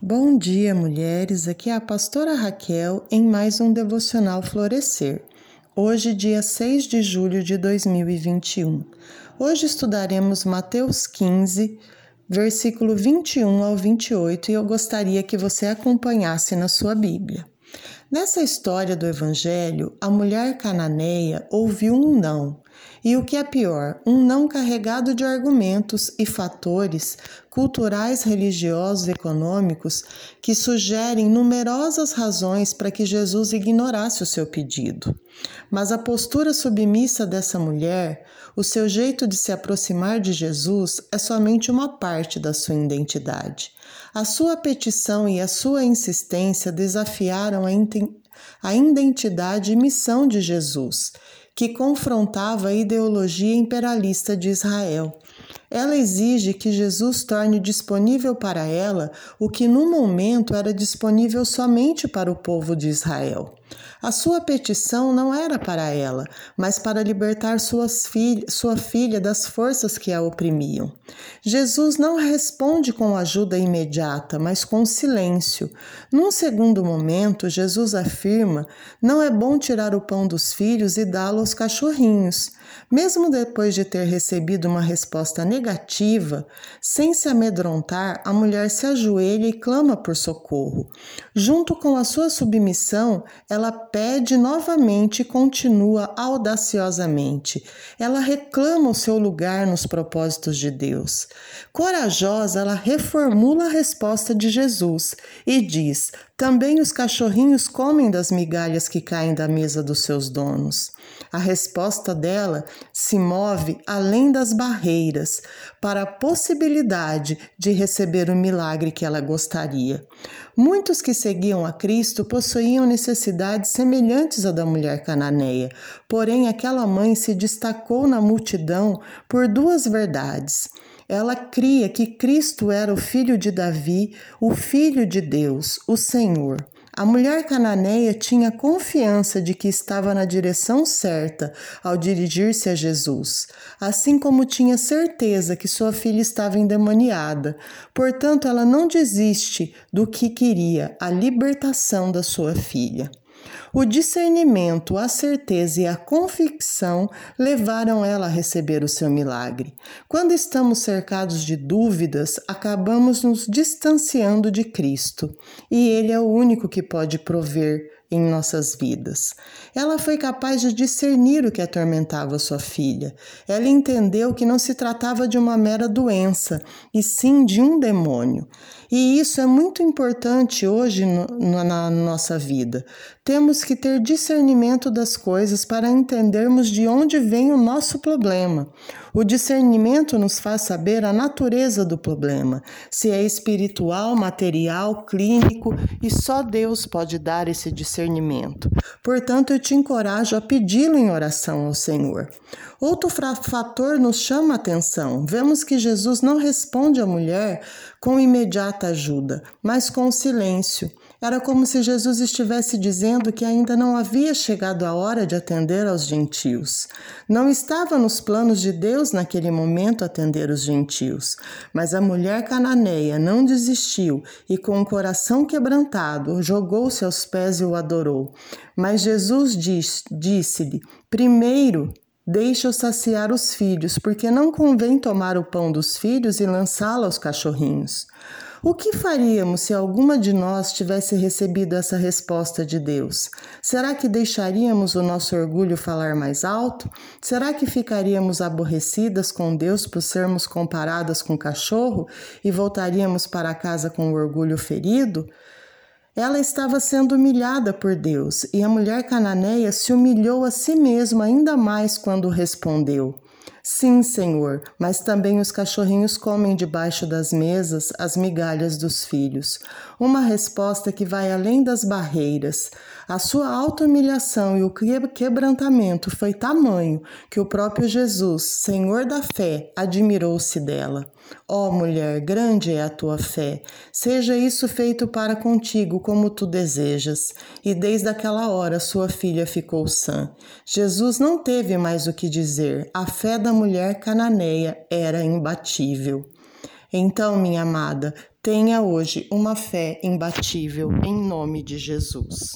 Bom dia, mulheres. Aqui é a pastora Raquel em mais um devocional Florescer. Hoje, dia 6 de julho de 2021. Hoje estudaremos Mateus 15, versículo 21 ao 28, e eu gostaria que você acompanhasse na sua Bíblia. Nessa história do Evangelho, a mulher cananeia ouviu um não, e o que é pior, um não carregado de argumentos e fatores culturais, religiosos econômicos que sugerem numerosas razões para que Jesus ignorasse o seu pedido. Mas a postura submissa dessa mulher, o seu jeito de se aproximar de Jesus, é somente uma parte da sua identidade. A sua petição e a sua insistência desafiaram a, a identidade e missão de Jesus, que confrontava a ideologia imperialista de Israel. Ela exige que Jesus torne disponível para ela o que no momento era disponível somente para o povo de Israel. A sua petição não era para ela, mas para libertar filha, sua filha das forças que a oprimiam. Jesus não responde com ajuda imediata, mas com silêncio. Num segundo momento, Jesus afirma: não é bom tirar o pão dos filhos e dá-lo aos cachorrinhos. Mesmo depois de ter recebido uma resposta negativa, sem se amedrontar, a mulher se ajoelha e clama por socorro. Junto com a sua submissão, ela pede novamente e continua audaciosamente. Ela reclama o seu lugar nos propósitos de Deus. Corajosa, ela reformula a resposta de Jesus e diz: também os cachorrinhos comem das migalhas que caem da mesa dos seus donos. A resposta dela se move além das barreiras para a possibilidade de receber o milagre que ela gostaria. Muitos que seguiam a Cristo possuíam necessidades semelhantes à da mulher cananeia, porém aquela mãe se destacou na multidão por duas verdades. Ela cria que Cristo era o filho de Davi, o filho de Deus, o Senhor. A mulher cananeia tinha confiança de que estava na direção certa ao dirigir-se a Jesus, assim como tinha certeza que sua filha estava endemoniada. Portanto, ela não desiste do que queria, a libertação da sua filha. O discernimento, a certeza e a convicção levaram ela a receber o seu milagre. Quando estamos cercados de dúvidas, acabamos nos distanciando de Cristo, e Ele é o único que pode prover em nossas vidas. Ela foi capaz de discernir o que atormentava sua filha. Ela entendeu que não se tratava de uma mera doença, e sim de um demônio. E isso é muito importante hoje no, na nossa vida. Temos que ter discernimento das coisas para entendermos de onde vem o nosso problema. O discernimento nos faz saber a natureza do problema, se é espiritual, material, clínico, e só Deus pode dar esse discernimento. Portanto, eu te encorajo a pedi-lo em oração ao Senhor. Outro fator nos chama a atenção. Vemos que Jesus não responde à mulher com imediata ajuda, mas com silêncio. Era como se Jesus estivesse dizendo que ainda não havia chegado a hora de atender aos gentios. Não estava nos planos de Deus naquele momento atender os gentios, mas a mulher cananeia não desistiu e, com o coração quebrantado, jogou-se aos pés e o adorou. Mas Jesus disse-lhe: primeiro, Deixa-o saciar os filhos, porque não convém tomar o pão dos filhos e lançá-lo aos cachorrinhos. O que faríamos se alguma de nós tivesse recebido essa resposta de Deus? Será que deixaríamos o nosso orgulho falar mais alto? Será que ficaríamos aborrecidas com Deus por sermos comparadas com cachorro e voltaríamos para casa com o orgulho ferido? Ela estava sendo humilhada por Deus e a mulher cananeia se humilhou a si mesma ainda mais quando respondeu. Sim, Senhor, mas também os cachorrinhos comem debaixo das mesas as migalhas dos filhos. Uma resposta que vai além das barreiras. A sua auto-humilhação e o quebrantamento foi tamanho que o próprio Jesus, Senhor da fé, admirou-se dela. Ó oh, mulher, grande é a tua fé. Seja isso feito para contigo como tu desejas. E desde aquela hora sua filha ficou sã. Jesus não teve mais o que dizer. A fé da mulher cananeia era imbatível. Então, minha amada, tenha hoje uma fé imbatível em nome de Jesus.